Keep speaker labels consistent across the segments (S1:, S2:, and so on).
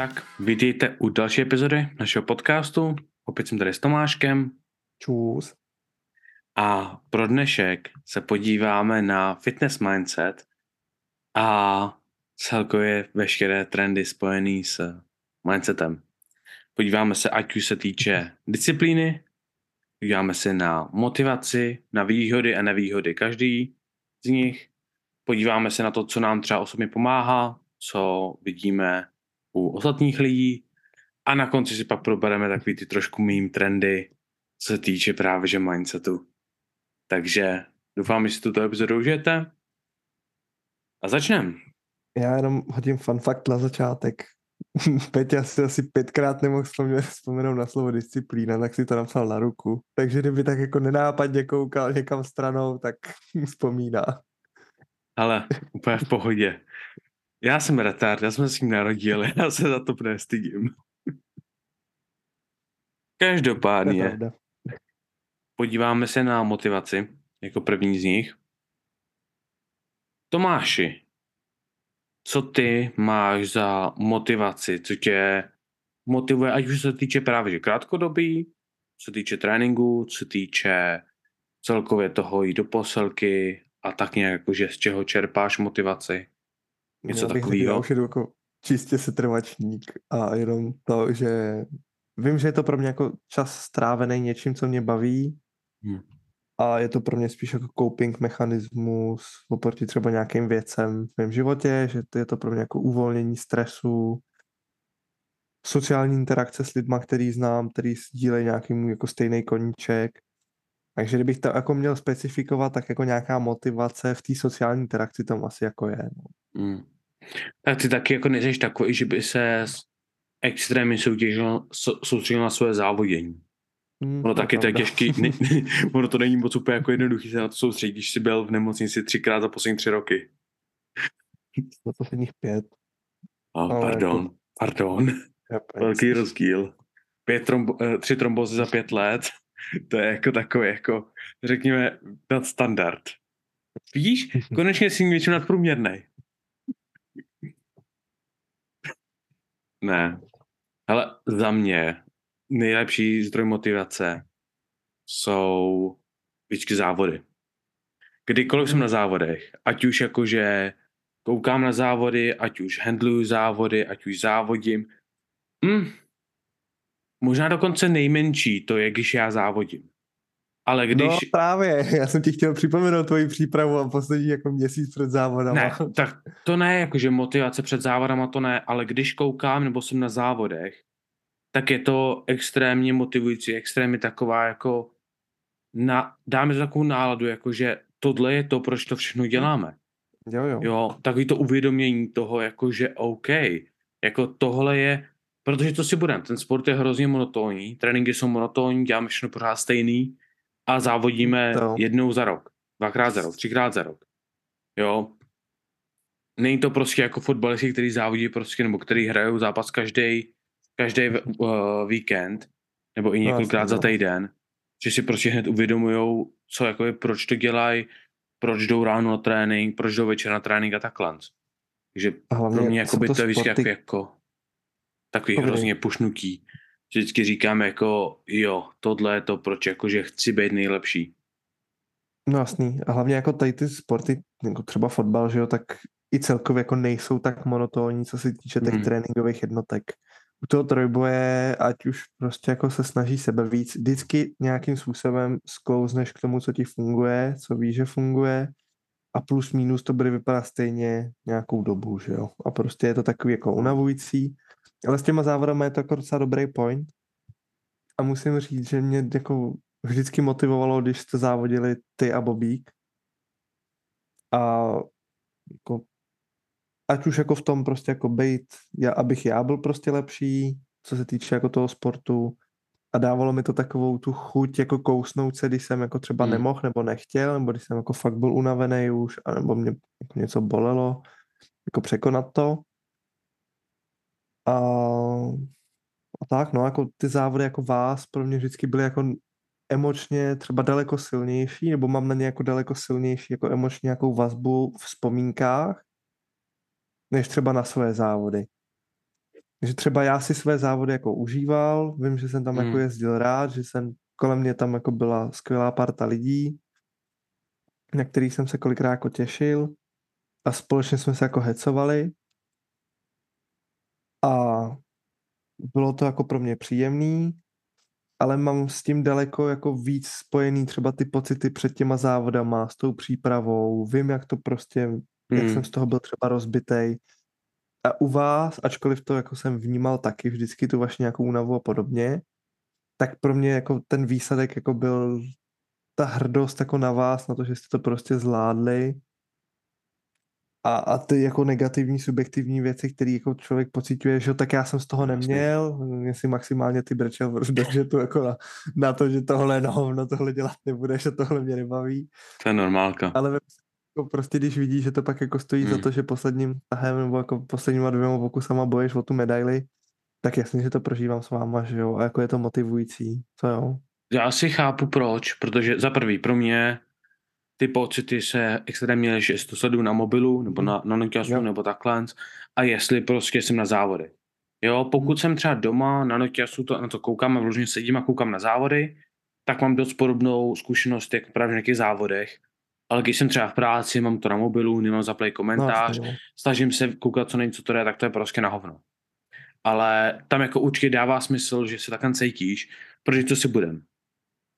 S1: Tak, vítejte u další epizody našeho podcastu. Opět jsem tady s Tomáškem.
S2: Čus.
S1: A pro dnešek se podíváme na fitness mindset a celkově veškeré trendy spojené s mindsetem. Podíváme se, ať už se týče disciplíny, podíváme se na motivaci, na výhody a nevýhody každý z nich. Podíváme se na to, co nám třeba osobně pomáhá, co vidíme u ostatních lidí a na konci si pak probereme takový ty trošku mým trendy, co se týče právě že mindsetu. Takže doufám, že si tuto epizodu užijete a začneme.
S2: Já jenom hodím fun fact na začátek. Peťa si asi pětkrát nemohl vzpomenout na slovo disciplína, tak si to napsal na ruku. Takže kdyby tak jako nenápadně koukal někam stranou, tak vzpomíná.
S1: Ale úplně v pohodě. Já jsem retard, já jsem se s ním narodil, já se za to nestydím. Každopádně, podíváme se na motivaci, jako první z nich. Tomáši, co ty máš za motivaci, co tě motivuje, ať už se týče právě že krátkodobí, co týče tréninku, co týče celkově toho jít do posilky a tak nějak jakože z čeho čerpáš motivaci? Něco takového.
S2: Já už jdu jako čistě setrvačník a jenom to, že vím, že je to pro mě jako čas strávený něčím, co mě baví hmm. a je to pro mě spíš jako coping mechanismus oproti třeba nějakým věcem v mém životě, že to je to pro mě jako uvolnění stresu, sociální interakce s lidma, který znám, který sdílejí nějaký můj jako stejný koníček. Takže kdybych to jako měl specifikovat, tak jako nějaká motivace v té sociální interakci tam asi jako je. No.
S1: Hmm. Tak ty taky jako nejseš takový, že by se extrémně soutěžil, soustředil na své závodění. Hmm, ono taky to je těžký, ne, ono to není moc úplně jako jednoduchý se na to soustředit, když jsi byl v nemocnici třikrát za poslední tři roky.
S2: Za posledních pět.
S1: Oh, pardon, jako... pardon. Velký rozdíl. Pět trombo, eh, tři trombozy za pět let, to je jako takový, jako, řekněme, standard. Vidíš, konečně jsi něčím nadprůměrný. Ne. Ale za mě nejlepší zdroj motivace jsou vždycky závody. Kdykoliv jsem na závodech, ať už jakože koukám na závody, ať už handluju závody, ať už závodím, mm, možná dokonce nejmenší to je, když já závodím. Ale když... No
S2: právě, já jsem ti chtěl připomenout tvoji přípravu a poslední jako měsíc před závodem.
S1: Ne, tak to ne, jakože motivace před závodama to ne, ale když koukám nebo jsem na závodech, tak je to extrémně motivující, extrémně taková jako, na, dáme to takovou náladu, jakože tohle je to, proč to všechno děláme.
S2: Jo, jo.
S1: Jo, takový to uvědomění toho, jakože OK, jako tohle je, protože to si budeme, ten sport je hrozně monotónní, tréninky jsou monotónní, děláme všechno pořád stejný, a závodíme to. jednou za rok, dvakrát za rok, třikrát za rok. Jo. Není to prostě jako fotbalisti, který závodí prostě, nebo který hrajou zápas každý každý uh, víkend, nebo i no, několikrát no, za týden, že si prostě hned uvědomujou, co jako je, proč to dělají, proč jdou ráno na trénink, proč jdou večer na trénink a takhle. Takže pro mě jako by to, to vždycky jako, jako takový Dobrý. hrozně pušnutí vždycky říkám jako jo, tohle je to, proč jakože chci být nejlepší.
S2: No jasný. A hlavně jako tady ty sporty, jako třeba fotbal, že jo, tak i celkově jako nejsou tak monotónní, co se týče těch mm. tréninkových jednotek. U toho trojboje, ať už prostě jako se snaží sebe víc, vždycky nějakým způsobem sklouzneš k tomu, co ti funguje, co víš, že funguje a plus minus to bude vypadat stejně nějakou dobu, že jo. A prostě je to takový jako unavující ale s těma závodama je to jako docela dobrý point. A musím říct, že mě jako vždycky motivovalo, když jste závodili ty a Bobík. A jako, ať už jako v tom prostě jako bejt, já, abych já byl prostě lepší, co se týče jako toho sportu, a dávalo mi to takovou tu chuť jako kousnout se, když jsem jako třeba hmm. nemohl nebo nechtěl, nebo když jsem jako fakt byl unavený už, nebo mě jako něco bolelo, jako překonat to. A, a tak, no, jako ty závody jako vás pro mě vždycky byly jako emočně třeba daleko silnější, nebo mám na ně jako daleko silnější jako emočně nějakou vazbu v vzpomínkách, než třeba na své závody. že třeba já si své závody jako užíval, vím, že jsem tam jako
S1: Hmm.
S2: jezdil rád, že jsem, kolem mě tam jako byla skvělá parta lidí, na který jsem se kolikrát jako těšil a společně jsme se jako hecovali a bylo to jako pro mě příjemný, ale mám s tím daleko jako víc spojený třeba ty pocity před těma závodama, s tou přípravou, vím, jak to prostě, jak
S1: Hmm.
S2: jsem z toho byl třeba rozbitej. A u vás, ačkoliv to jako jsem vnímal taky vždycky tu vaši nějakou únavu a podobně, tak pro mě jako ten výsledek jako byl ta hrdost jako na vás, na to, že jste to prostě zvládli a, a ty jako negativní, subjektivní věci, které jako člověk pociťuje, že tak já jsem z toho neměl, jestli maximálně ty brečel v budžetu jako na, na, to, že tohle no, na tohle dělat nebudeš a tohle mě nebaví,
S1: To je normálka.
S2: ale jako prostě když vidíš, že to pak jako stojí hmm. za to, že posledním tahem nebo jako posledníma dvěma pokusama boješ o tu medaili, tak jasně, že to prožívám s váma, že jo, a jako je to motivující, to jo.
S1: Já si chápu proč, protože za prvý pro mě ty pocity se extrémně liší, jestli to sleduju na mobilu, nebo na, na noťasu,
S2: Jo.
S1: nebo takhle, a jestli prostě jsem na závody. Jo, pokud
S2: Hmm.
S1: jsem třeba doma na noťasu, to, na to koukám a vložně sedím a koukám na závody, tak mám dost podobnou zkušenost jako právě v nějakých závodech. Ale když jsem třeba v práci, mám to na mobilu, nemám zaplay
S2: No,
S1: komentář,
S2: jasně, jo.
S1: snažím se koukat co nejvíc, co to je, tak to je prostě na hovno. Ale tam jako určitě dává smysl, že se takhle cítíš, protože co si budem.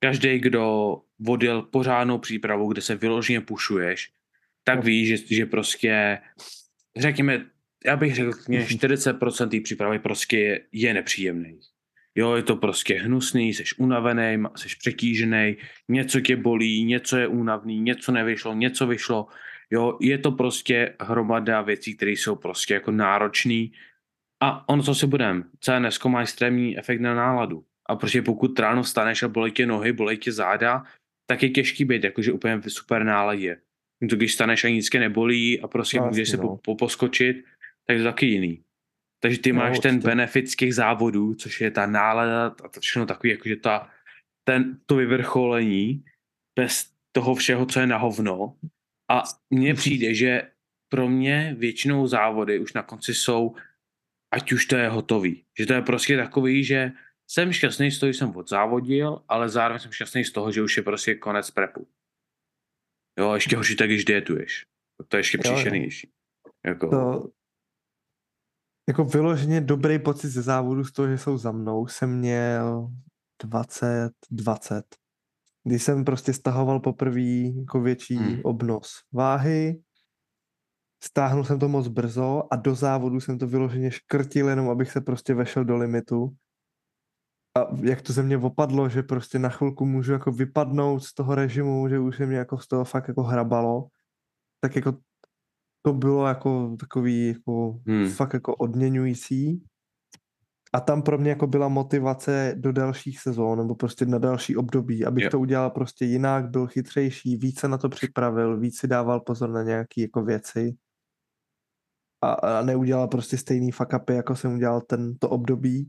S1: Každý, kdo odjel pořádnou přípravu, kde se vyloženě pušuješ, tak
S2: No.
S1: ví, že, že prostě, řekněme, já bych řekl, že 40% té přípravy prostě je, je nepříjemný. Jo, je to prostě hnusný, jsi unavený, jsi přetížený, něco tě bolí, něco je únavný, něco nevyšlo, něco vyšlo. Jo, je to prostě hromada věcí, které jsou prostě jako náročný. A ono, co si budem, CNS má extrémní efekt na náladu. A protože pokud ráno vstaneš a bolí tě nohy, bolí tě záda, tak je těžký být jakože úplně v super náladě. To když staneš a nic tě nebolí a prostě
S2: No,
S1: můžeš se
S2: jasně,
S1: po,
S2: no.
S1: po, poskočit, tak je to taky jiný. Takže ty
S2: No,
S1: máš ten
S2: určitě.
S1: benefit z těch závodů, což je ta nálada a to všechno takový, jakože ta, ten, to vyvrcholení bez toho všeho, co je na hovno. A mně přijde, že pro mě většinou závody už na konci jsou, ať už to je hotový. Že to je prostě takový, že jsem šťastný z toho, že jsem odzávodil, ale zároveň jsem šťastný z toho, že už je prostě konec prepu. Jo, ještě horší tak, když dietuješ. To je ještě příšernější. Jako,
S2: To, jako vyloženě dobrý pocit ze závodu z toho, že jsou za mnou, jsem měl 20, 20. Když jsem prostě stahoval poprvé jako větší
S1: Hmm.
S2: obnos váhy, stáhnul jsem to moc brzo a do závodu jsem to vyloženě škrtil, jenom abych se prostě vešel do limitu. A jak to ze mě opadlo, že prostě na chvilku můžu jako vypadnout z toho režimu, že už se mě jako z toho fakt jako hrabalo, tak jako to bylo jako takový jako
S1: Hmm.
S2: fakt jako odměňující. A tam pro mě jako byla motivace do dalších sezón, nebo prostě na další období, abych
S1: Jo.
S2: to udělal prostě jinak, byl chytřejší, více na to připravil, víc si dával pozor na nějaké jako věci a, a neudělal prostě stejný fuck upy, jako jsem udělal tento období.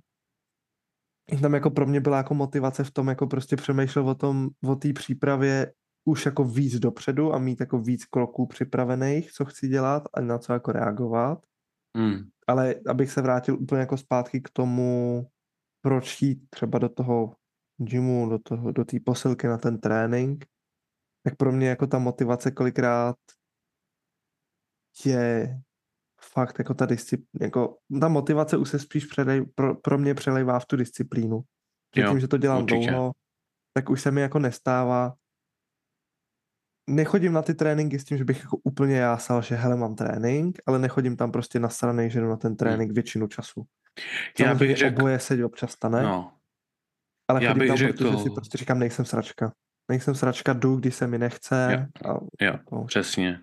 S2: Tam jako pro mě byla jako motivace v tom, jako prostě přemýšlel o tom, o té přípravě už jako víc dopředu a mít jako víc kroků připravených, co chci dělat a na co jako reagovat
S1: hmm.
S2: ale abych se vrátil úplně jako zpátky k tomu, proč jít třeba do toho gymu, do toho, do té posilky na ten trénink, tak pro mě jako ta motivace kolikrát je fakt jako ta disciplína, jako ta motivace už se spíš přelej, pro, pro mě přelejvá v tu disciplínu.
S1: Jo,
S2: tím, že to dělám
S1: určitě.
S2: dlouho, tak už se mi jako nestává. Nechodím na ty tréninky s tím, že bych jako úplně jásal, že hele, mám trénink, ale nechodím tam prostě na straně, že jdu na ten trénink většinu času.
S1: Já bych řekl,
S2: oboje se občas stane,
S1: no,
S2: ale
S1: já
S2: chodím
S1: bych
S2: tam,
S1: řekl-
S2: protože si prostě říkám, nejsem sračka. Nejsem sračka, jdu, když se mi nechce. A,
S1: jo,
S2: no,
S1: přesně.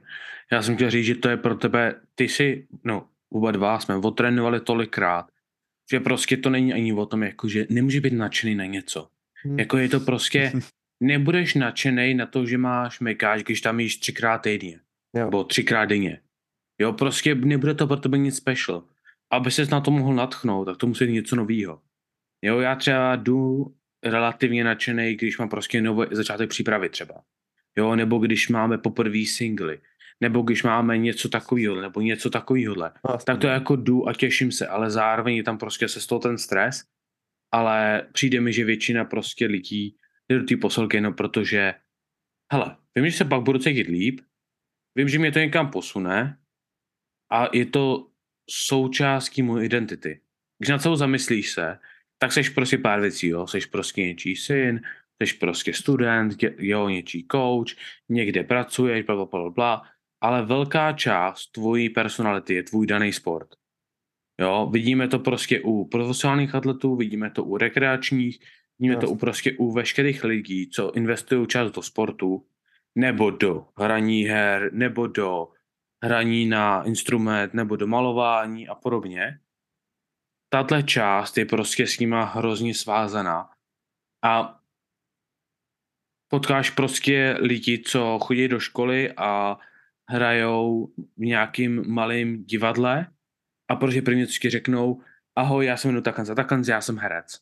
S1: Já jsem chtěl říct, že to je pro tebe, ty si, no, oba dva jsme otrénovali tolikrát, že prostě to není ani o tom, jako, že nemůže být nadšený na něco.
S2: hm,
S1: Jako je to prostě, nebudeš nadšený na to, že máš mekáč, když tam jíš třikrát týdně.
S2: Jo.
S1: Nebo třikrát denně. Jo, prostě nebude to pro tebe nic special. Aby ses na to mohl natchnout, tak to musí být něco novýho. Jo, já třeba jdu relativně nadšený, když mám prostě nový začátek přípravy třeba. Jo, nebo když máme poprvé singly. nebo když máme něco takového, nebo něco takového, tak to jako jdu a těším se, ale zároveň je tam prostě se z toho ten stres, ale přijde mi, že většina prostě lidí jde do té posilky jenom protože, hele, vím, že se pak budu cítit líp, vím, že mě to někam posune a je to součástí mojí identity. Když na celou zamyslíš se, tak seš prostě pár věcí, jo. Seš prostě něčí syn, seš prostě student, jo, něčí coach, někde pracuješ, bla, bla, bla, bla, ale velká část tvojí personality je tvůj daný sport. Jo, vidíme to prostě u profesionálních atletů, vidíme to u rekreačních, vidíme to u prostě u veškerých lidí, co investují čas do sportu, nebo do hraní her, nebo do hraní na instrument, nebo do malování a podobně. Tato část je prostě s nima hrozně svázaná. A potkáš prostě lidi, co chodí do školy a hrajou v nějakým malým divadle a protože první vždycky řeknou ahoj, já jsem jmenuji Takanz a Takanz, já jsem herec.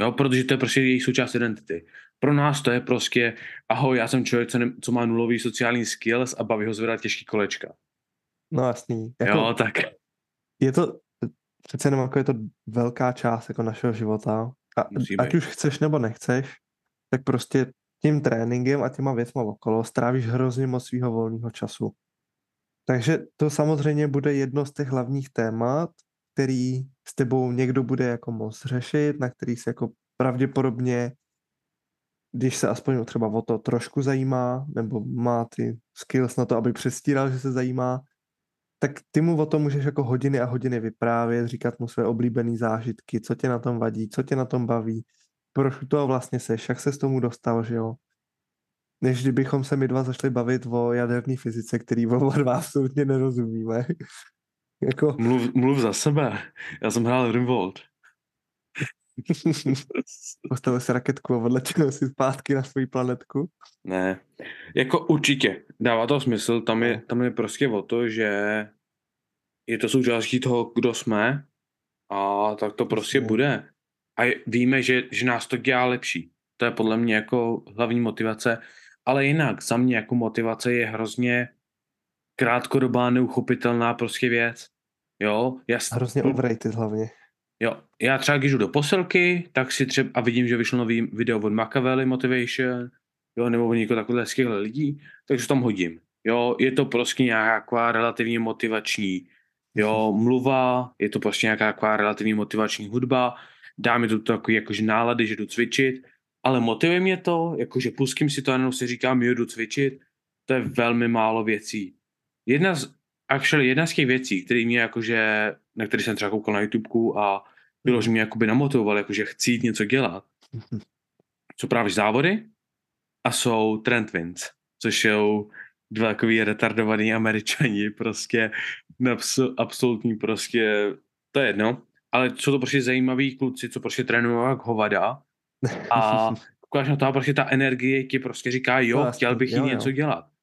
S1: Jo, protože to je prostě jejich součást identity. Pro nás to je prostě ahoj, já jsem člověk, co, ne, co má nulový sociální skills a baví ho zvedat těžký kolečka.
S2: No jasný.
S1: Jako, jo, tak.
S2: Je to, přece jenom jako je to velká část jako našeho života. A, ať už chceš nebo nechceš, tak prostě tím tréninkem a těma věcma okolo strávíš hrozně moc svého volného času. Takže to samozřejmě bude jedno z těch hlavních témat, který s tebou někdo bude jako moc řešit, na který se jako pravděpodobně, když se aspoň třeba o to trošku zajímá, nebo má ty skills na to, aby přestíral, že se zajímá, tak ty mu o tom můžeš jako hodiny a hodiny vyprávět, říkat mu své oblíbené zážitky, co tě na tom vadí, co tě na tom baví, proč to vlastně seš, jak se s tomu dostal, že jo. Než kdybychom se my dva zašli bavit o jaderné fyzice, který oba dva absolutně nerozumíme.
S1: jako... mluv, mluv za sebe. Já jsem hrál Rimworld.
S2: Postavil si raketku a odletěl si zpátky na svou planetku?
S1: Ne, jako určitě. Dává to smysl. Tam je, tam je prostě o to, že je to součástí toho, kdo jsme a tak to prostě bude a víme, že, že nás to dělá lepší. To je podle mě jako hlavní motivace. Ale jinak, za mě jako motivace je hrozně krátkodobá, neuchopitelná prostě věc. Jo,
S2: já... Hrozně overrated hlavně.
S1: Jo, já třeba když jdu do posilky, tak si třeba, a vidím, že vyšlo nový video od Machiavelli Motivation, jo, nebo od někoho takových skvělých lidí, takže tam hodím. Jo, je to prostě nějaká relativně motivační, jo, mluva, je to prostě nějaká taková relativně motivační hudba, dá mi to takový jakože nálady, že jdu cvičit, ale motivuje mě to, jakože pustím si to a jenom si říkám, jo, jdu cvičit, to je velmi málo věcí. Jedna z, actually, jedna z těch věcí, které mě jakože, na který jsem třeba koukal na YouTubeku a bylo, že mě jakoby namotivoval, jakože chci jít něco dělat, jsou právě závody a jsou trend wins, což jsou dva takový retardovaný američani, prostě absolutní prostě, to je jedno, ale jsou to prostě zajímaví kluci, co prostě trénují jak hovada a koukáš na to a prostě ta energie ti prostě říká, jo, chtěl bych jít něco dělat.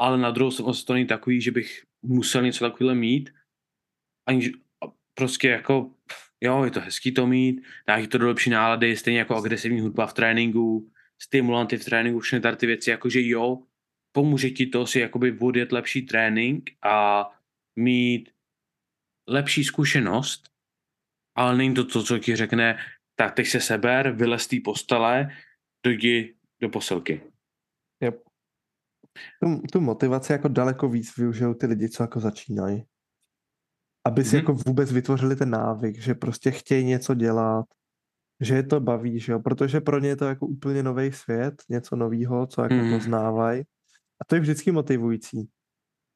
S1: Ale na druhou stranu to není takový, že bych musel něco takového mít, ani prostě jako, jo, je to hezký to mít, dá to do lepší nálady, stejně jako agresivní hudba v tréninku, stimulanty v tréninku, všechny tady ty věci, jakože jo, pomůže ti to si jakoby vodit lepší trénink a mít lepší zkušenost ale není to to, co ti řekne, tak teď se seber, vylez té postele, dojdi do posilky.
S2: Tu, tu motivaci jako daleko víc využijou ty lidi, co jako začínají. Aby si mm-hmm. jako vůbec vytvořili ten návyk, že prostě chtějí něco dělat, že je to baví, že jo, protože pro ně je to jako úplně nový svět, něco nového, co jako mm. poznávají. A to je vždycky motivující.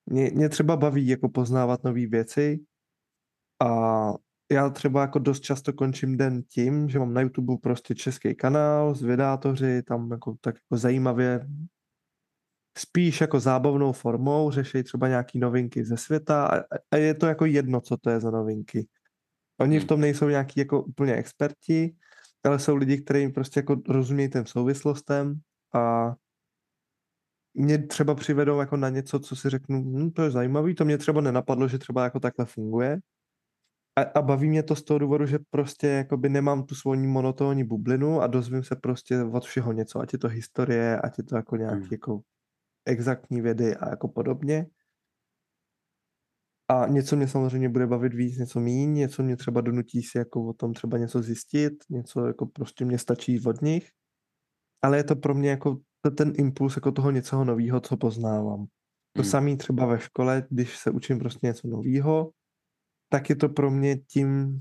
S2: Mě, mě třeba baví jako poznávat nové věci a já třeba jako dost často končím den tím, že mám na YouTube prostě český kanál, zvědátoři, tam jako tak jako zajímavě spíš jako zábavnou formou řeší třeba nějaký novinky ze světa a, a je to jako jedno, co to je za novinky. Oni v hmm. tom nejsou nějaký jako úplně experti, ale jsou lidi, kteří prostě jako rozumějí těm souvislostem a mě třeba přivedou jako na něco, co si řeknu, hm, to je zajímavý, to mě třeba nenapadlo, že třeba jako takhle funguje a, a baví mě to z toho důvodu, že prostě jakoby nemám tu svoji monotónní bublinu a dozvím se prostě od všeho něco, ať je to historie, ať je to jako nějaký hmm. jako exaktní vědy a jako podobně. A něco mě samozřejmě bude bavit víc, něco míň, něco mě třeba donutí si jako o tom třeba něco zjistit, něco jako prostě mě stačí od nich. Ale je to pro mě jako ten impuls jako toho něčeho nového, co poznávám. To hmm. samé třeba ve škole, když se učím prostě něco nového, tak je to pro mě tím,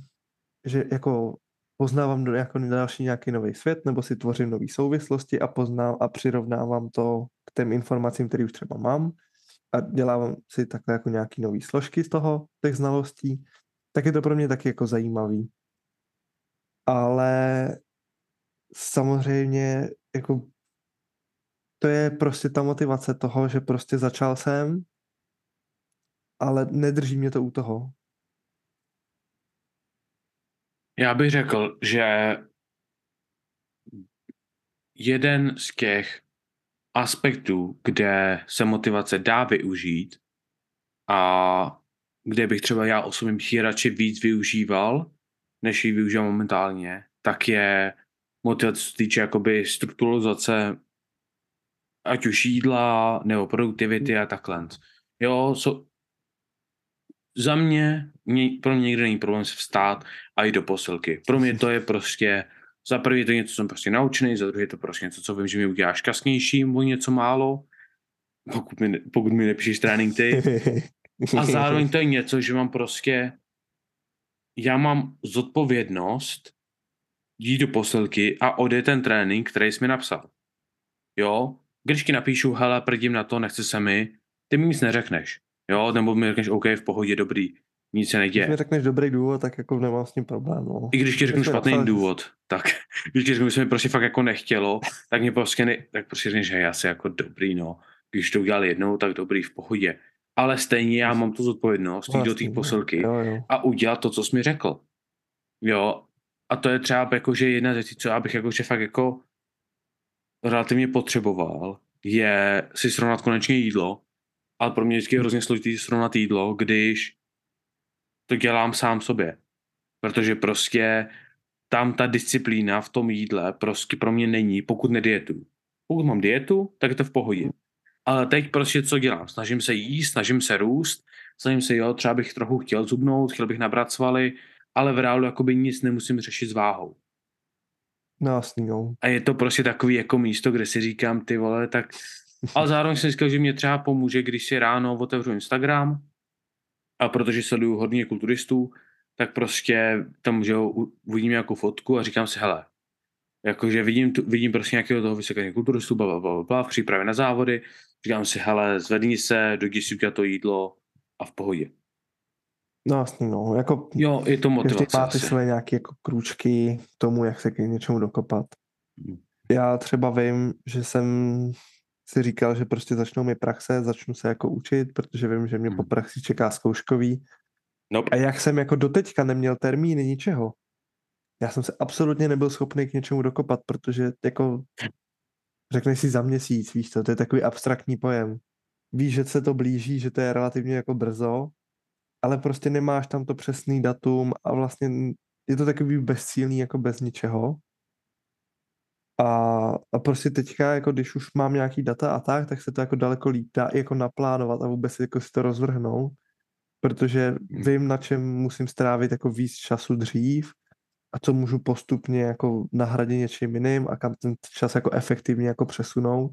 S2: že jako poznávám do, jako další nějaký nový svět, nebo si tvořím nové souvislosti a poznám a přirovnávám to těm informacím, které už třeba mám a dělám si takhle jako nějaký nový složky z toho, těch znalostí, tak je to pro mě taky jako zajímavý. Ale samozřejmě jako to je prostě ta motivace toho, že prostě začal jsem, ale nedrží mě to u toho.
S1: Já bych řekl, že jeden z těch aspektů, kde se motivace dá využít a kde bych třeba já osobně ji radši víc využíval, než ji využívám momentálně, tak je motivace, co týče jakoby strukturalizace ať už jídla nebo produktivity a takhle. Jo, so, za mě, mě, pro mě nikdy není problém se vstát a jít do posilky. Pro mě to je prostě, za prvý je to něco, co jsem prostě naučený, za druhé je to prostě něco, co vím, že mi udělá šťastnějším o něco málo, pokud mi, pokud mi nepíšeš trénink ty. A zároveň to je něco, že mám prostě, já mám zodpovědnost jít do posilky a odjet ten trénink, který jsi mi napsal. Jo, když ti napíšu, hele, prdím na to, nechce se mi, ty mi nic neřekneš. Jo, nebo mi řekneš, OK, v pohodě, dobrý, nic se neděje.
S2: Když mi řekneš dobrý důvod, tak jako nemám s tím problém. No.
S1: I když ti řeknu špatný napsal, důvod, tak když ti řeknu, že se mi prostě fakt jako nechtělo, tak mě prostě, ne, tak prostě řekneš, že já si jako dobrý, no. Když to udělal jednou, tak dobrý, v pohodě. Ale stejně já mám tu zodpovědnost jít do té posilky jo, jo. a udělat to, co jsi mi řekl. Jo, a to je třeba jako, že jedna z věcí, co já bych jako, že fakt jako relativně potřeboval, je si srovnat konečně jídlo, ale pro mě vždycky je hrozně složitý srovnat jídlo, když to dělám sám sobě. Protože prostě tam ta disciplína v tom jídle prostě pro mě není, pokud nedietu. Pokud mám dietu, tak je to v pohodě. Ale teď prostě co dělám? Snažím se jíst, snažím se růst, snažím se, jo, třeba bych trochu chtěl zubnout, chtěl bych nabrat svaly, ale v reálu jakoby nic nemusím řešit s váhou.
S2: No jasný, no.
S1: A je to prostě takový jako místo, kde si říkám, ty vole, tak... Ale zároveň jsem říkal, že mě třeba pomůže, když si ráno otevřu Instagram, a protože sleduju hodně kulturistů, tak prostě tam, že uvidím nějakou fotku a říkám si, hele, jakože vidím, tu, vidím prostě nějakého toho vysokého kulturistu, bla, bla, bla, v přípravě na závody, říkám si, hele, zvedni se, dojdi si to jídlo a v pohodě.
S2: No jasný, no. Jako,
S1: jo, je to motivace. Každý
S2: máte své nějaké jako krůčky k tomu, jak se k něčemu dokopat. Hmm. Já třeba vím, že jsem si říkal, že prostě začnou mi praxe, začnu se jako učit, protože vím, že mě hmm. po praxi čeká zkouškový. Nope. A jak jsem jako doteďka neměl termíny ničeho, já jsem se absolutně nebyl schopný k něčemu dokopat, protože jako řekneš si za měsíc, víš co, to je takový abstraktní pojem. Víš, že se to blíží, že to je relativně jako brzo, ale prostě nemáš tam to přesný datum a vlastně je to takový bezcílný jako bez ničeho. A, a prostě teďka, jako když už mám nějaký data a tak, tak se to jako daleko líp dá i jako naplánovat a vůbec jako si to rozvrhnout, protože hmm. vím, na čem musím strávit jako víc času dřív a co můžu postupně jako nahradit něčím jiným a kam ten čas jako efektivně jako přesunout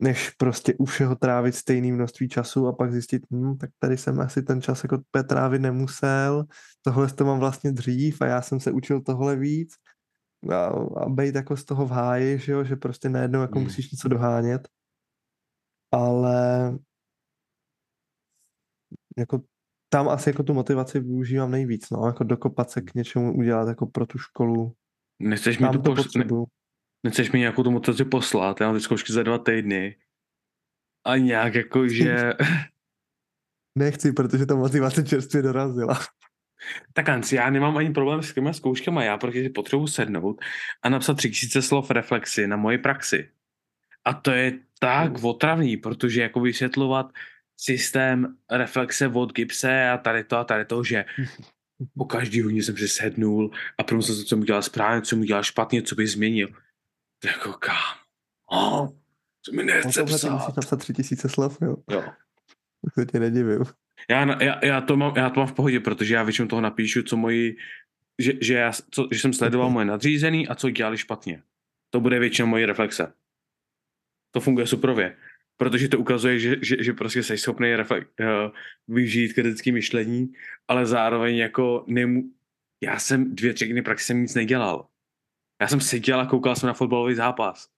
S2: než prostě u všeho trávit stejné množství času a pak zjistit, hm, tak tady jsem asi ten čas jako trávit nemusel, tohle to mám vlastně dřív a já jsem se učil tohle víc a, a být jako z toho v háji, že, jo, že prostě najednou jako hmm. musíš něco dohánět, ale jako tam asi jako tu motivaci využívám nejvíc, no, jako dokopat se k něčemu udělat jako pro tu školu.
S1: Nechceš mi tu poš- ne, Nechceš mi nějakou tu motivaci poslat, já mám ty zkoušky za dva týdny. A nějak jako, že...
S2: Nechci, protože ta motivace čerstvě dorazila.
S1: Tak Anci, já nemám ani problém s těmi zkouškami, já protože potřebuji sednout a napsat 3000 slov reflexy na moji praxi. A to je tak hmm. otravný, protože jako vysvětlovat systém reflexe od Gipse a tady to a tady to, že po každý hodně jsem přesednul a promyslel jsem, co mu dělal správně, co mu dělal špatně, co by změnil. Jako kam? Oh, co mi nechce no, psát.
S2: Musíš napsat tři tisíce slov, jo.
S1: jo.
S2: To tě nedivím.
S1: Já, já, já, to mám, já to mám v pohodě, protože já většinou toho napíšu, co moji, že, že, já, co, že jsem sledoval moje nadřízený a co dělali špatně. To bude většinou moje reflexe. To funguje suprově. Protože to ukazuje, že, že, že prostě jsi schopný reflek, uh, využít kritické myšlení, ale zároveň jako nemu... Já jsem dvě třetiny praxi jsem nic nedělal. Já jsem seděl a koukal jsem na fotbalový zápas.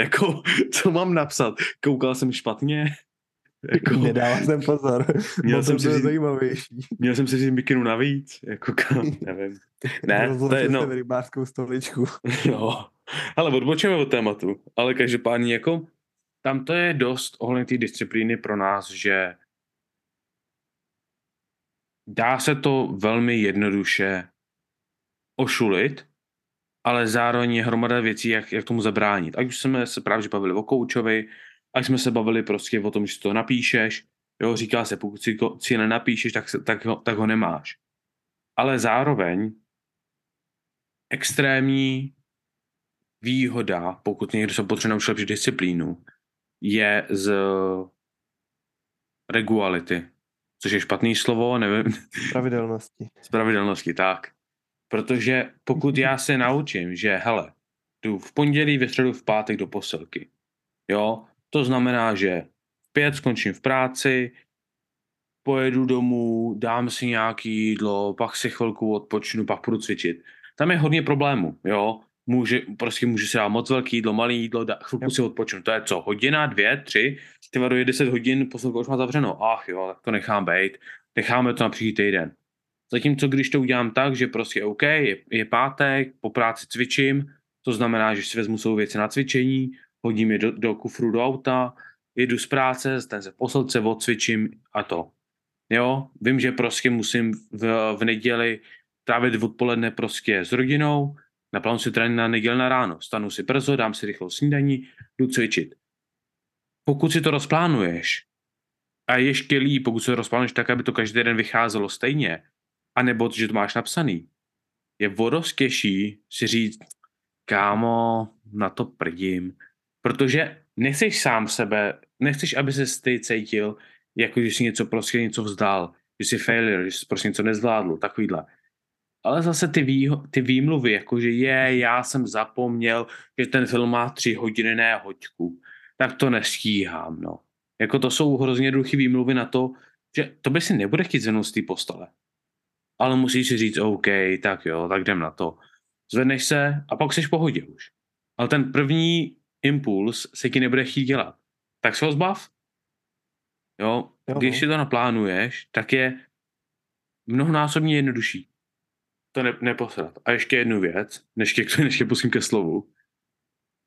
S1: Jako, co mám napsat? Koukal jsem špatně?
S2: Jako, Nedával jsem pozor.
S1: Měl jsem si říct,
S2: zajímavější.
S1: Měl jsem si říct mikinu navíc. Jako, nevím. Ne,
S2: to je no. rybářskou stoličku.
S1: no, ale odbočíme od tématu. Ale každopádně jako tam to je dost ohledně té disciplíny pro nás, že dá se to velmi jednoduše ošulit, ale zároveň je hromada věcí, jak, jak tomu zabránit. Ať už jsme se právě bavili o koučovi, ať jsme se bavili prostě o tom, že to napíšeš, jo, říká se, pokud si, to, si nenapíšeš, tak, se, tak, ho, tak ho nemáš. Ale zároveň extrémní výhoda, pokud někdo se potřebuje naučit lepší disciplínu, je z regularity, což je špatný slovo, nevím.
S2: Pravidelnosti.
S1: Z pravidelnosti, tak. Protože pokud já se naučím, že hele, jdu v pondělí, ve středu, v pátek do posilky, jo, to znamená, že v pět skončím v práci, pojedu domů, dám si nějaký jídlo, pak si chvilku odpočnu, pak půjdu cvičit. Tam je hodně problémů, jo může, prostě může si dát moc velký jídlo, malý jídlo, dá, chvilku yep. si odpočnu. To je co, hodina, dvě, tři, ty je 10 hodin, posledku už má zavřeno. Ach jo, tak to nechám být. Necháme to na příští týden. Zatímco když to udělám tak, že prostě OK, je, je pátek, po práci cvičím, to znamená, že si vezmu svou věci na cvičení, hodím je do, do kufru do auta, jedu z práce, ten se posilce, odcvičím a to. Jo, vím, že prostě musím v, v neděli trávit odpoledne prostě s rodinou, Naplánuji si trénink na neděli na ráno, stanu si brzo, dám si rychlou snídaní, jdu cvičit. Pokud si to rozplánuješ, a ještě líp, pokud to rozplánuješ tak, aby to každý den vycházelo stejně, anebo že to máš napsaný, je vodostěžší si říct, kámo, na to prdím, protože nechceš sám sebe, nechceš, aby se ty cítil, jako že jsi něco prostě něco vzdal, že jsi failure, že jsi prostě něco nezvládl, takovýhle. Ale zase ty, vý, ty výmluvy, jakože je, já jsem zapomněl, že ten film má tři hodiny, ne hoďku, tak to nestíhám, no. Jako to jsou hrozně jednoduché výmluvy na to, že to by si nebude chtít zvednout z té postele. Ale musíš si říct, OK, tak jo, tak jdem na to. Zvedneš se a pak jsi v pohodě už. Ale ten první impuls se ti nebude chtít dělat. Tak se ho zbav. Jo, jo když no. si to naplánuješ, tak je mnohonásobně jednodušší to ne, neposrat. A ještě jednu věc, než tě, než tě pustím ke slovu.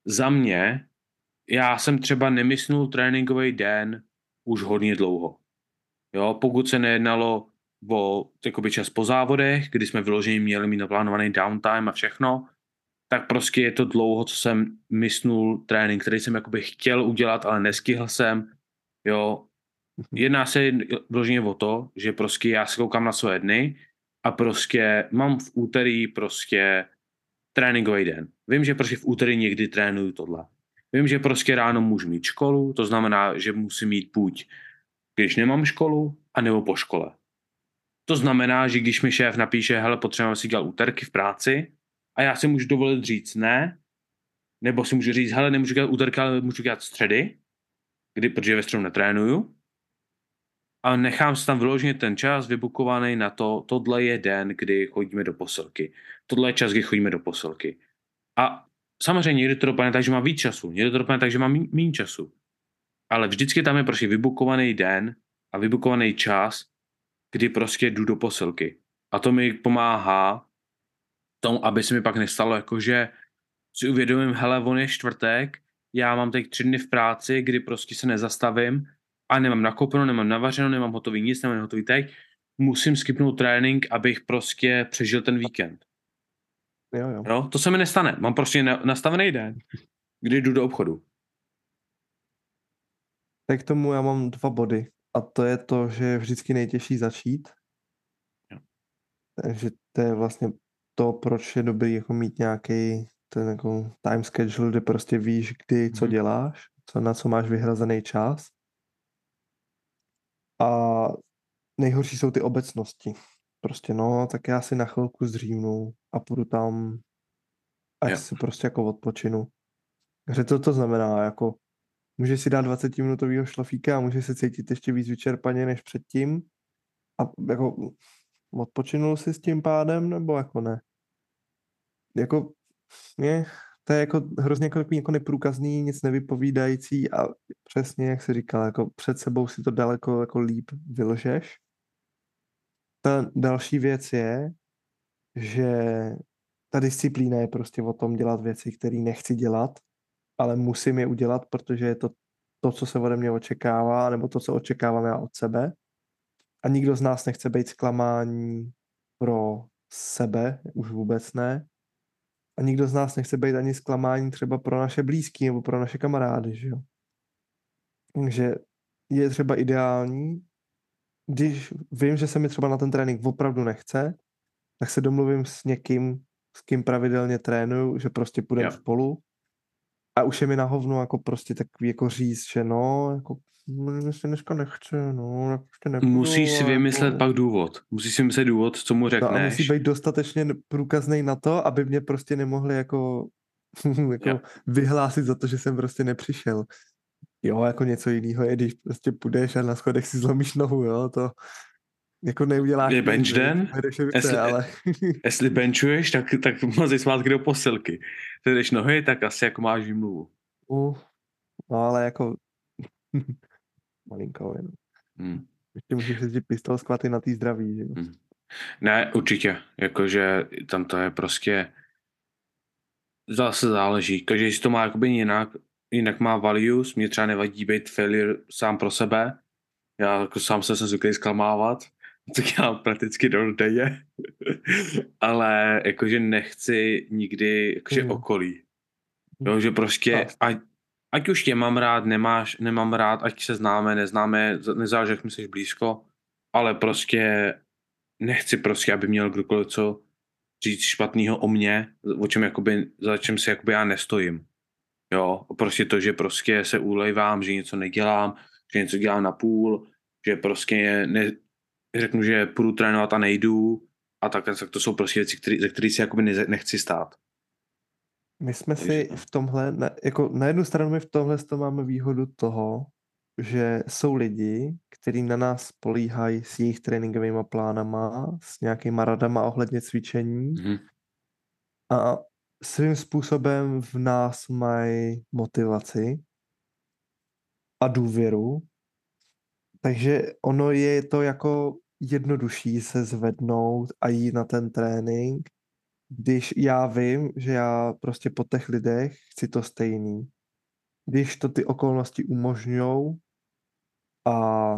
S1: Za mě, já jsem třeba nemysnul tréninkový den už hodně dlouho. Jo, pokud se nejednalo o jakoby čas po závodech, kdy jsme vyloženě měli mít naplánovaný downtime a všechno, tak prostě je to dlouho, co jsem mysnul trénink, který jsem jakoby chtěl udělat, ale neskihl jsem. Jo, mhm. jedná se vyloženě o to, že prostě já si koukám na své dny a prostě mám v úterý prostě tréninkový den. Vím, že prostě v úterý někdy trénuju tohle. Vím, že prostě ráno můžu mít školu, to znamená, že musím mít buď, když nemám školu, anebo po škole. To znamená, že když mi šéf napíše, hele, potřebujeme si dělat úterky v práci a já si můžu dovolit říct ne, nebo si můžu říct, hele, nemůžu dělat úterky, ale můžu dělat středy, kdy, protože ve středu netrénuju, a nechám si tam vyloženě ten čas vybukovaný na to, tohle je den, kdy chodíme do posilky. Tohle je čas, kdy chodíme do posilky. A samozřejmě někdy to dopadne tak, že má víc času, někdy to dopadne tak, že má méně času. Ale vždycky tam je prostě vybukovaný den a vybukovaný čas, kdy prostě jdu do posilky. A to mi pomáhá tomu, aby se mi pak nestalo, jako že si uvědomím, hele, on je čtvrtek, já mám teď tři dny v práci, kdy prostě se nezastavím a nemám nakoupeno, nemám navařeno, nemám hotový nic, nemám hotový teď, musím skipnout trénink, abych prostě přežil ten víkend.
S2: Jo, jo.
S1: jo to se mi nestane. Mám prostě nastavený den, kdy jdu do obchodu.
S2: Tak k tomu já mám dva body. A to je to, že je vždycky nejtěžší začít. Jo. Takže to je vlastně to, proč je dobrý jako mít nějaký ten jako time schedule, kde prostě víš, kdy, co mm. děláš, co, na co máš vyhrazený čas A nejhorší jsou ty obecnosti. Prostě no, tak já si na chvilku zřívnu a půjdu tam, ať
S1: Jo.
S2: si prostě jako odpočinu. Takže to to znamená, jako můžeš si dát 20 minutového šlofíka a můžeš se cítit ještě víc vyčerpaně než předtím a jako odpočinul si s tím pádem, nebo jako ne? Jako, je, to je jako hrozně jako, jako neprůkazný, nic nevypovídající a přesně, jak jsi říkal, jako před sebou si to daleko jako líp vylžeš. Ta další věc je, že ta disciplína je prostě o tom dělat věci, které nechci dělat, ale musím je udělat, protože je to to, co se ode mě očekává, nebo to, co očekávám já od sebe. A nikdo z nás nechce být zklamání pro sebe, už vůbec ne. A nikdo z nás nechce být ani zklamání třeba pro naše blízky nebo pro naše kamarády, že jo. Takže je třeba ideální, když vím, že se mi třeba na ten trénink opravdu nechce, tak se domluvím s někým, s kým pravidelně trénuju, že prostě půjdeme
S1: Jo.
S2: spolu a už je mi na hovnu jako prostě takový jako říct, že no, jako mě se dneska nechce, no, tak prostě nepůjdu,
S1: Musíš si
S2: a
S1: vymyslet
S2: jako,
S1: pak důvod. Musíš si vymyslet důvod, co mu
S2: no, a
S1: řekneš.
S2: musí být dostatečně průkazný na to, aby mě prostě nemohli jako, jako
S1: Jo.
S2: vyhlásit za to, že jsem prostě nepřišel. Jo, jako něco jiného je, když prostě půjdeš a na schodech si zlomíš nohu, jo, to jako neuděláš.
S1: Je bench den? Jestli-
S2: ale
S1: Jestli benchuješ, tak, tak mazej svátky do posilky. Ty jdeš nohy, tak asi jako máš výmluvu.
S2: Uh, no ale jako malinko jen.
S1: Hmm.
S2: Ještě můžeš jezdit pistol skvaty na tý zdraví, že jo.
S1: Ne, určitě. Jakože tam to je prostě zase záleží. Každý si to má jakoby jinak. Jinak má values. Mě třeba nevadí být failure sám pro sebe. Já jako sám se jsem zvyklý zklamávat. To dělám prakticky do denně. Ale jakože nechci nikdy jakože
S2: Mhm.
S1: okolí. Jo, že prostě, ať, ať už tě mám rád, nemáš, nemám rád, ať se známe, neznáme, nezáleží, jak mi jsi blízko, ale prostě nechci prostě, aby měl kdokoliv co říct špatného o mně, o čem jakoby, za čem si jakoby já nestojím. Jo, prostě to, že prostě se ulejvám, že něco nedělám, že něco dělám na půl, že prostě ne, řeknu, že půjdu trénovat a nejdu a tak, tak to jsou prostě věci, který, ze kterých si jakoby nechci stát.
S2: My jsme si v tomhle, na, jako na jednu stranu my v tomhle to máme výhodu toho, že jsou lidi, kteří na nás spolíhají s jejich tréninkovými plánama, s nějakýma radama ohledně cvičení
S1: Mhm.
S2: a svým způsobem v nás mají motivaci a důvěru. Takže ono je to jako jednodušší se zvednout a jít na ten trénink, když já vím, že já prostě po těch lidech chci to stejný. Když to ty okolnosti umožňují a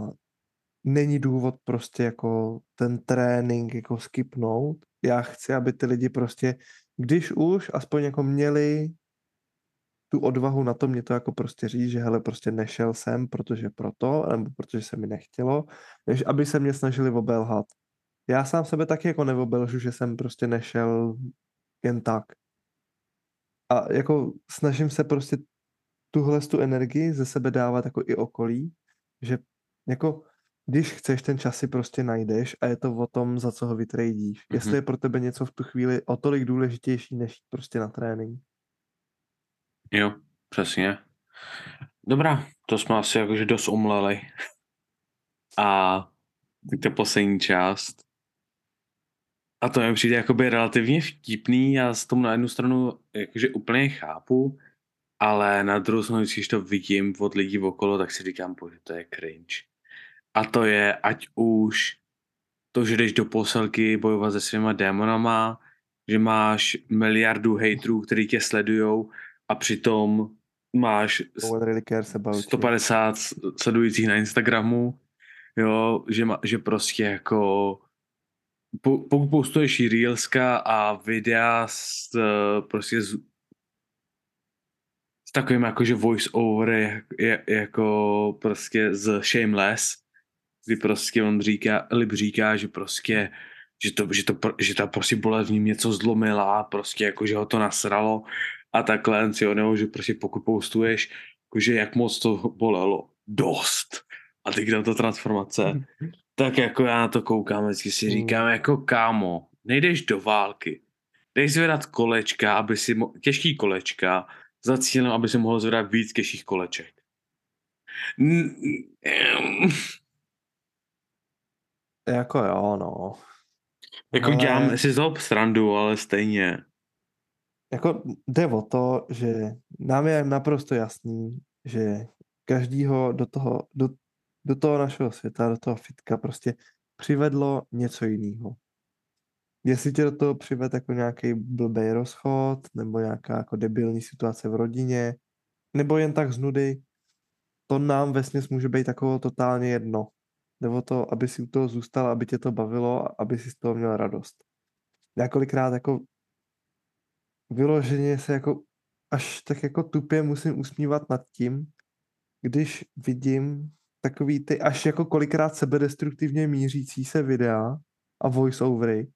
S2: není důvod prostě jako ten trénink jako skipnout. Já chci, aby ty lidi prostě, když už aspoň jako měli tu odvahu na to mě to jako prostě říct, že hele, prostě nešel jsem, protože proto, nebo protože se mi nechtělo, než aby se mě snažili obelhat. Já sám sebe taky jako neobelžu, že jsem prostě nešel jen tak. A jako snažím se prostě tuhle tu energii ze sebe dávat jako i okolí, že jako když chceš, ten čas si prostě najdeš a je to o tom, za co ho vytrejdíš. Mm-hmm. Jestli
S1: Mhm.
S2: je pro tebe něco v tu chvíli o tolik důležitější, než prostě na trénink.
S1: Jo, přesně. Dobrá, to jsme asi jakože dost omleli. A teď ta poslední část. A to mi přijde jakoby relativně vtipný, já s tomu na jednu stranu jakože úplně chápu, ale na druhou stranu, když to vidím od lidí okolo, tak si říkám, bože, to je cringe. A to je, ať už to, že jdeš do poselky bojovat se svýma démonama, že máš miliardu hejtrů, který tě sledujou a přitom máš
S2: No really cares about you.
S1: 150 sledujících na Instagramu, jo, že, ma, že prostě jako po- pokud postuješ reelska a videa s, prostě s, s takovým jakože voice over jak, jako prostě z Shameless, kdy prostě on říká, Lip říká, že prostě že to, že to, že ta prostě bolev v ním něco zlomila, prostě jako, že ho to nasralo a takhle, jo, nebo že prostě pokud postuješ, jakože jak moc to bolelo, dost, a teď tam to transformace, tak jako já na to koukám, vždycky si
S2: Mm.
S1: říkám, jako kámo, nejdeš do války, jdeš zvedat kolečka, aby si, mo- těžký kolečka, za cílem, aby si mohl zvedat víc těžkých koleček. N-
S2: Jako jo, no.
S1: Jako
S2: Ale-
S1: dělám si z toho srandu, ale stejně.
S2: Jako jde o to, že nám je naprosto jasný, že každýho do toho, do, do toho našeho světa, do toho fitka prostě přivedlo něco jiného. Jestli tě do toho přived jako nějaký blbej rozchod, nebo nějaká jako debilní situace v rodině, nebo jen tak z nudy, to nám vesměs může být takovou totálně jedno. Jde o to, aby si u toho zůstal, aby tě to bavilo a aby si z toho měl radost. Já kolikrát jako vyloženě se jako až tak jako tupě musím usmívat nad tím, když vidím takový ty až jako kolikrát sebedestruktivně mířící se videa a voiceovery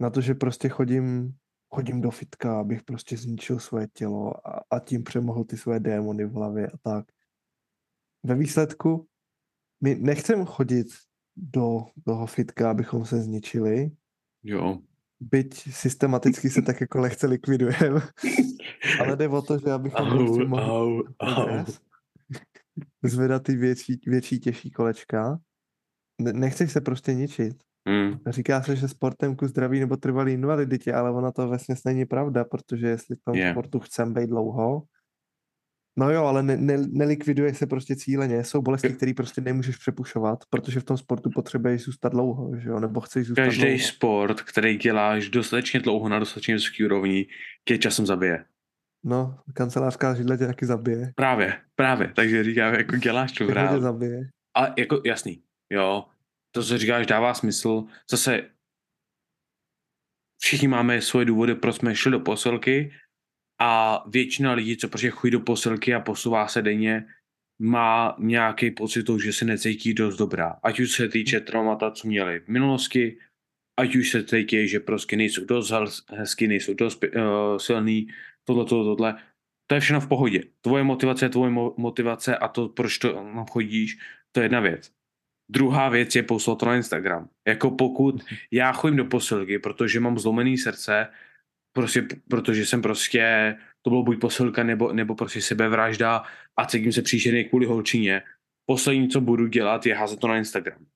S2: na to, že prostě chodím, chodím do fitka, abych prostě zničil svoje tělo a, a tím přemohl ty svoje démony v hlavě a tak. Ve výsledku my nechcem chodit do toho fitka, abychom se zničili,
S1: Jo.
S2: Byť systematicky se tak jako lehce likvidujeme, ale jde o to, že abychom prostě
S1: Au,
S2: mohli
S1: au, au.
S2: zvedat ty větší, větší těžší kolečka. Ne- Nechceš se prostě ničit.
S1: Hmm.
S2: Říká se, že sportem ku zdraví nebo trvalý invaliditě, ale ona to vlastně není pravda, protože jestli v tom yeah. sportu chcem být dlouho, no jo, ale ne, ne, nelikviduje se prostě cíleně. Jsou bolesti, které prostě nemůžeš přepušovat, protože v tom sportu potřebuješ zůstat dlouho, že jo, nebo chceš zůstat
S1: Každý
S2: dlouho.
S1: sport, který děláš dostatečně dlouho na dostatečně vysoké úrovni, tě časem zabije.
S2: No, kancelářská židle tě taky zabije.
S1: Právě, právě. Takže říkám, jako děláš to
S2: Všechno tě zabije.
S1: A jako jasný, jo. To, co říkáš, dává smysl. Zase všichni máme svoje důvody, proč jsme šli do posilky a většina lidí, co prostě chodí do posilky a posouvá se denně, má nějaký pocit toho, že se necítí dost dobrá. Ať už se týče traumata, co měli v minulosti, ať už se cítí, že prostě nejsou dost hez- hezky, nejsou dost uh, silný, tohle, tohle, tohle. To je všechno v pohodě. Tvoje motivace je tvoje mo- motivace a to, proč to chodíš, to je jedna věc. Druhá věc je poslat to na Instagram. Jako pokud já chodím do posilky, protože mám zlomený srdce, prostě, protože jsem prostě, to bylo buď posilka nebo, nebo prostě sebevražda a cítím se příšerně kvůli holčině. Poslední, co budu dělat, je házet to na Instagram.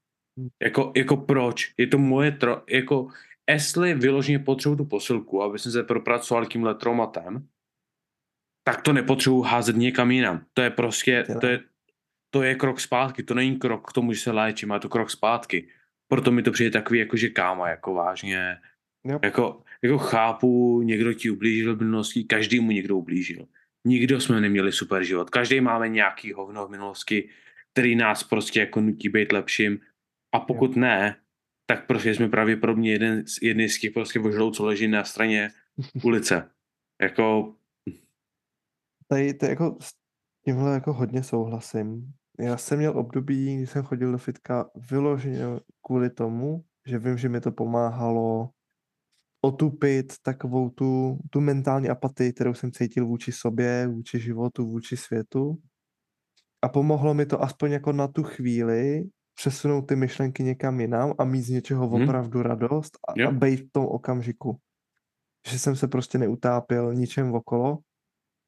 S1: Jako, jako proč? Je to moje, tro, jako jestli vyloženě potřebuji tu posilku, aby jsem se propracoval tímhle traumatem, tak to nepotřebuji házet někam jinam. To je prostě, to je, to je krok zpátky, to není krok k tomu, že se léčím, ale to krok zpátky. Proto mi to přijde takový, jako že káma, jako vážně,
S2: Yep.
S1: jako, jako chápu, někdo ti ublížil v minulosti, každý mu někdo ublížil. Nikdo jsme neměli super život. Každý máme nějaký hovno v minulosti, který nás prostě jako nutí být lepším. A pokud ne, tak prostě jsme pravděpodobně jeden, z- jedný z těch prostě vožlou, co leží na straně ulice. Jako,
S2: Tady to jako s tímhle jako hodně souhlasím. Já jsem měl období, kdy jsem chodil do fitka vyloženě kvůli tomu, že vím, že mi to pomáhalo otupit takovou tu, tu mentální apatii, kterou jsem cítil vůči sobě, vůči životu, vůči světu. A pomohlo mi to aspoň jako na tu chvíli přesunout ty myšlenky někam jinam a mít z něčeho
S1: Mhm.
S2: opravdu radost a,
S1: Jo.
S2: a být v tom okamžiku. Že jsem se prostě neutápěl ničem okolo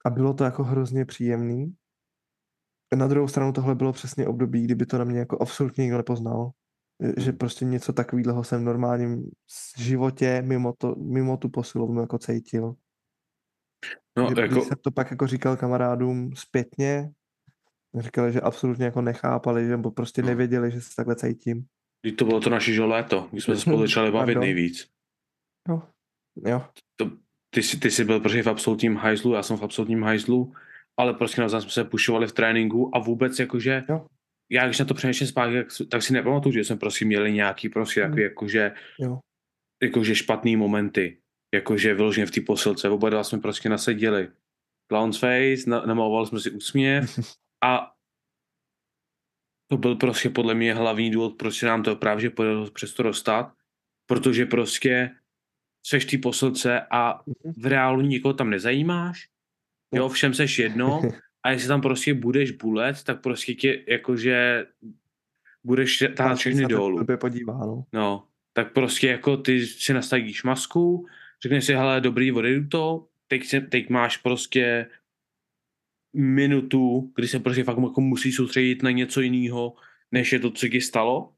S2: a bylo to jako hrozně příjemný. Na druhou stranu tohle bylo přesně období, kdyby to na mě jako absolutně nikdo nepoznal. Že- Že prostě něco takového jsem v normálním životě mimo, to, mimo tu posilovnu jako cítil.
S1: no,
S2: Kdy-
S1: jako,
S2: Když jsem to pak jako říkal kamarádům zpětně, říkali, že absolutně jako nechápali, že prostě
S1: No.
S2: nevěděli, že se takhle cítím.
S1: Když to bylo to naše že léto, když jsme se spolu začali bavit nejvíc.
S2: Jo. Jo.
S1: To, ty, jsi, ty jsi byl prostě v absolutním hajzlu, já jsem v absolutním hajzlu, ale prostě navzájem jsme se pušovali v tréninku a vůbec jakože,
S2: Jo.
S1: Já když na to přemýšlím zpátky, tak, tak si nepamatuju, že jsme prostě měli nějaký prostě
S2: Hmm.
S1: takový jakože,
S2: Jo.
S1: jakože špatný momenty, jakože vyloženě v té posilce, oba dva jsme prostě naseděli. Clown's face, na, namalovali jsme si úsměv a to byl prostě podle mě hlavní důvod, proč se nám to právě podařilo přesto dostat, protože prostě seš té posilce a
S2: Mhm.
S1: v reálu nikoho tam nezajímáš, jo, všem seš jedno a jestli tam prostě budeš bulet, tak prostě tě jakože budeš tahat všechny dolů.
S2: podívá, no.
S1: no. tak prostě jako ty si nastavíš masku, řekneš si, hele, dobrý, odejdu to, teď, se, teď máš prostě minutu, kdy se prostě fakt jako musí soustředit na něco jiného, než je to, co ti stalo.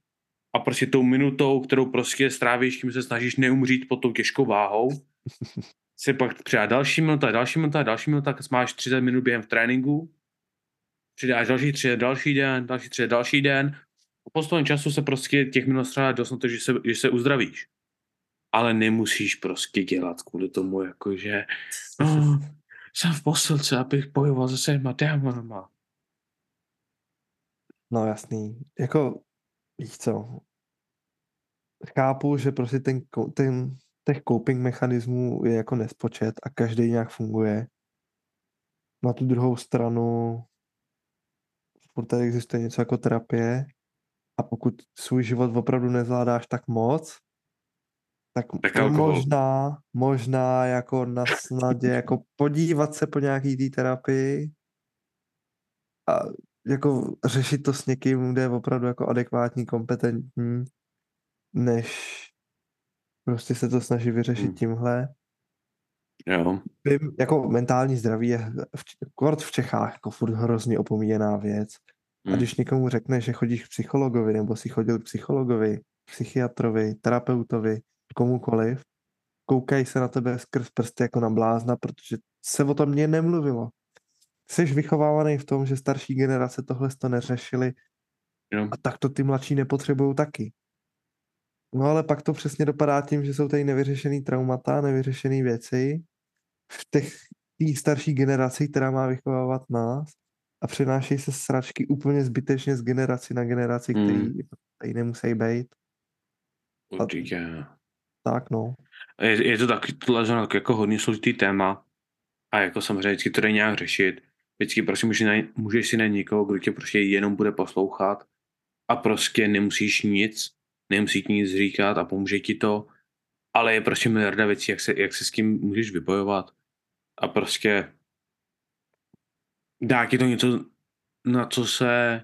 S1: A prostě tou minutou, kterou prostě strávíš, tím se snažíš neumřít pod tou těžkou váhou, se pak přidá další minuta, další minuta, další minuta, tak máš 30 minut během v tréninku, přidáš další 30, další den, další 30, další den. Po postupem času se prostě těch minut střádá dost na to, že se, že se uzdravíš. Ale nemusíš prostě dělat kvůli tomu, jakože no, jsem v posilce, abych bojoval se svýma démonama.
S2: No jasný. Jako, víš co, chápu, že prostě ten, ten těch coping mechanismů je jako nespočet a každý nějak funguje. Na tu druhou stranu furt tady existuje něco jako terapie a pokud svůj život opravdu nezvládáš tak moc, tak, tak možná, možná jako na snadě jako podívat se po nějaký té terapii a jako řešit to s někým, kde je opravdu jako adekvátní, kompetentní, než prostě se to snaží vyřešit hmm. tímhle.
S1: Jo.
S2: Vím, jako mentální zdraví je v, kort v Čechách jako furt hrozně opomíjená věc. Hmm. A když někomu řekne, že chodíš k psychologovi, nebo si chodil k psychologovi, psychiatrovi, terapeutovi, komukoliv, koukají se na tebe skrz prsty jako na blázna, protože se o tom mě nemluvilo. Jsi vychovávaný v tom, že starší generace tohle to neřešili jo. a tak to ty mladší nepotřebují taky. No ale pak to přesně dopadá tím, že jsou tady nevyřešený traumata, nevyřešené věci v těch tý starší generaci, která má vychovávat nás a přenášejí se sračky úplně zbytečně z generaci na generaci, hmm. který tady nemusí být.
S1: Určitě.
S2: tak no.
S1: Je, je to taky tohle jako hodně složitý téma a jako samozřejmě vždycky to jde nějak řešit. Vždycky prostě můžeš, na, můžeš si na někoho, kdo tě prostě jenom bude poslouchat a prostě nemusíš nic nemusí ti nic říkat a pomůže ti to, ale je prostě miliarda věcí, jak se, jak se s tím můžeš vybojovat a prostě dá ti to něco, na co se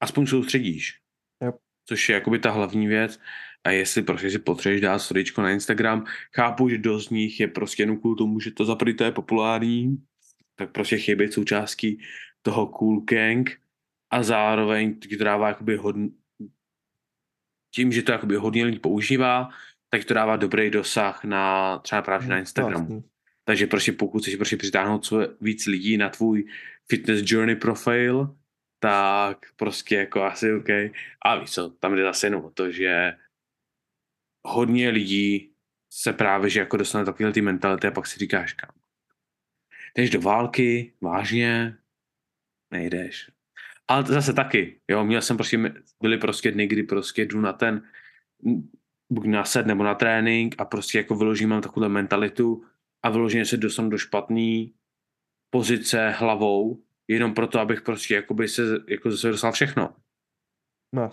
S1: aspoň soustředíš.
S2: Yep.
S1: Což je jakoby ta hlavní věc. A jestli prostě si potřebuješ dát storičko na Instagram, chápu, že dost z nich je prostě jenom kvůli tomu, že to za to je populární, tak prostě chybí součástí toho cool gang a zároveň ti to dává jakoby hodn, tím, že to jakoby hodně lidí používá, tak to dává dobrý dosah na třeba právě na Instagramu. Vlastně. Takže prostě pokud chceš prostě přitáhnout víc lidí na tvůj fitness journey profile, tak prostě jako asi OK. A víš co, tam jde zase jenom o to, že hodně lidí se právě, že jako dostane takovýhle ty mentality a pak si říkáš, kam. Jdeš do války, vážně, nejdeš. Ale zase taky, jo, měl jsem prostě, byly prostě dny, kdy prostě jdu na ten, buď na set nebo na trénink a prostě jako vyložím mám takovou mentalitu a vyloženě se dostanu do špatné pozice hlavou, jenom proto, abych prostě jakoby se, jako zase dostal všechno.
S2: No,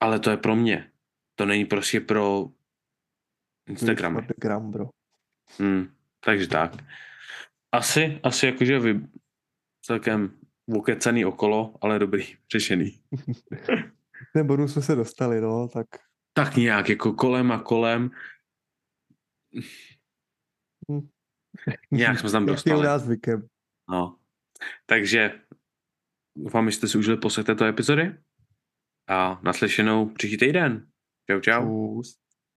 S1: Ale to je pro mě. To není prostě pro Instagram.
S2: Instagram, bro.
S1: Hmm, takže tak. Asi, asi jakože vy celkem okecený okolo, ale dobrý, řešený.
S2: Ten bonus jsme se dostali, no, tak...
S1: Tak nějak, jako kolem a kolem. Hm. nějak jsme tam dostali.
S2: nás zvykem.
S1: No. Takže doufám, že jste si užili poslech této epizody a naslyšenou příští týden. Čau, čau. Čus.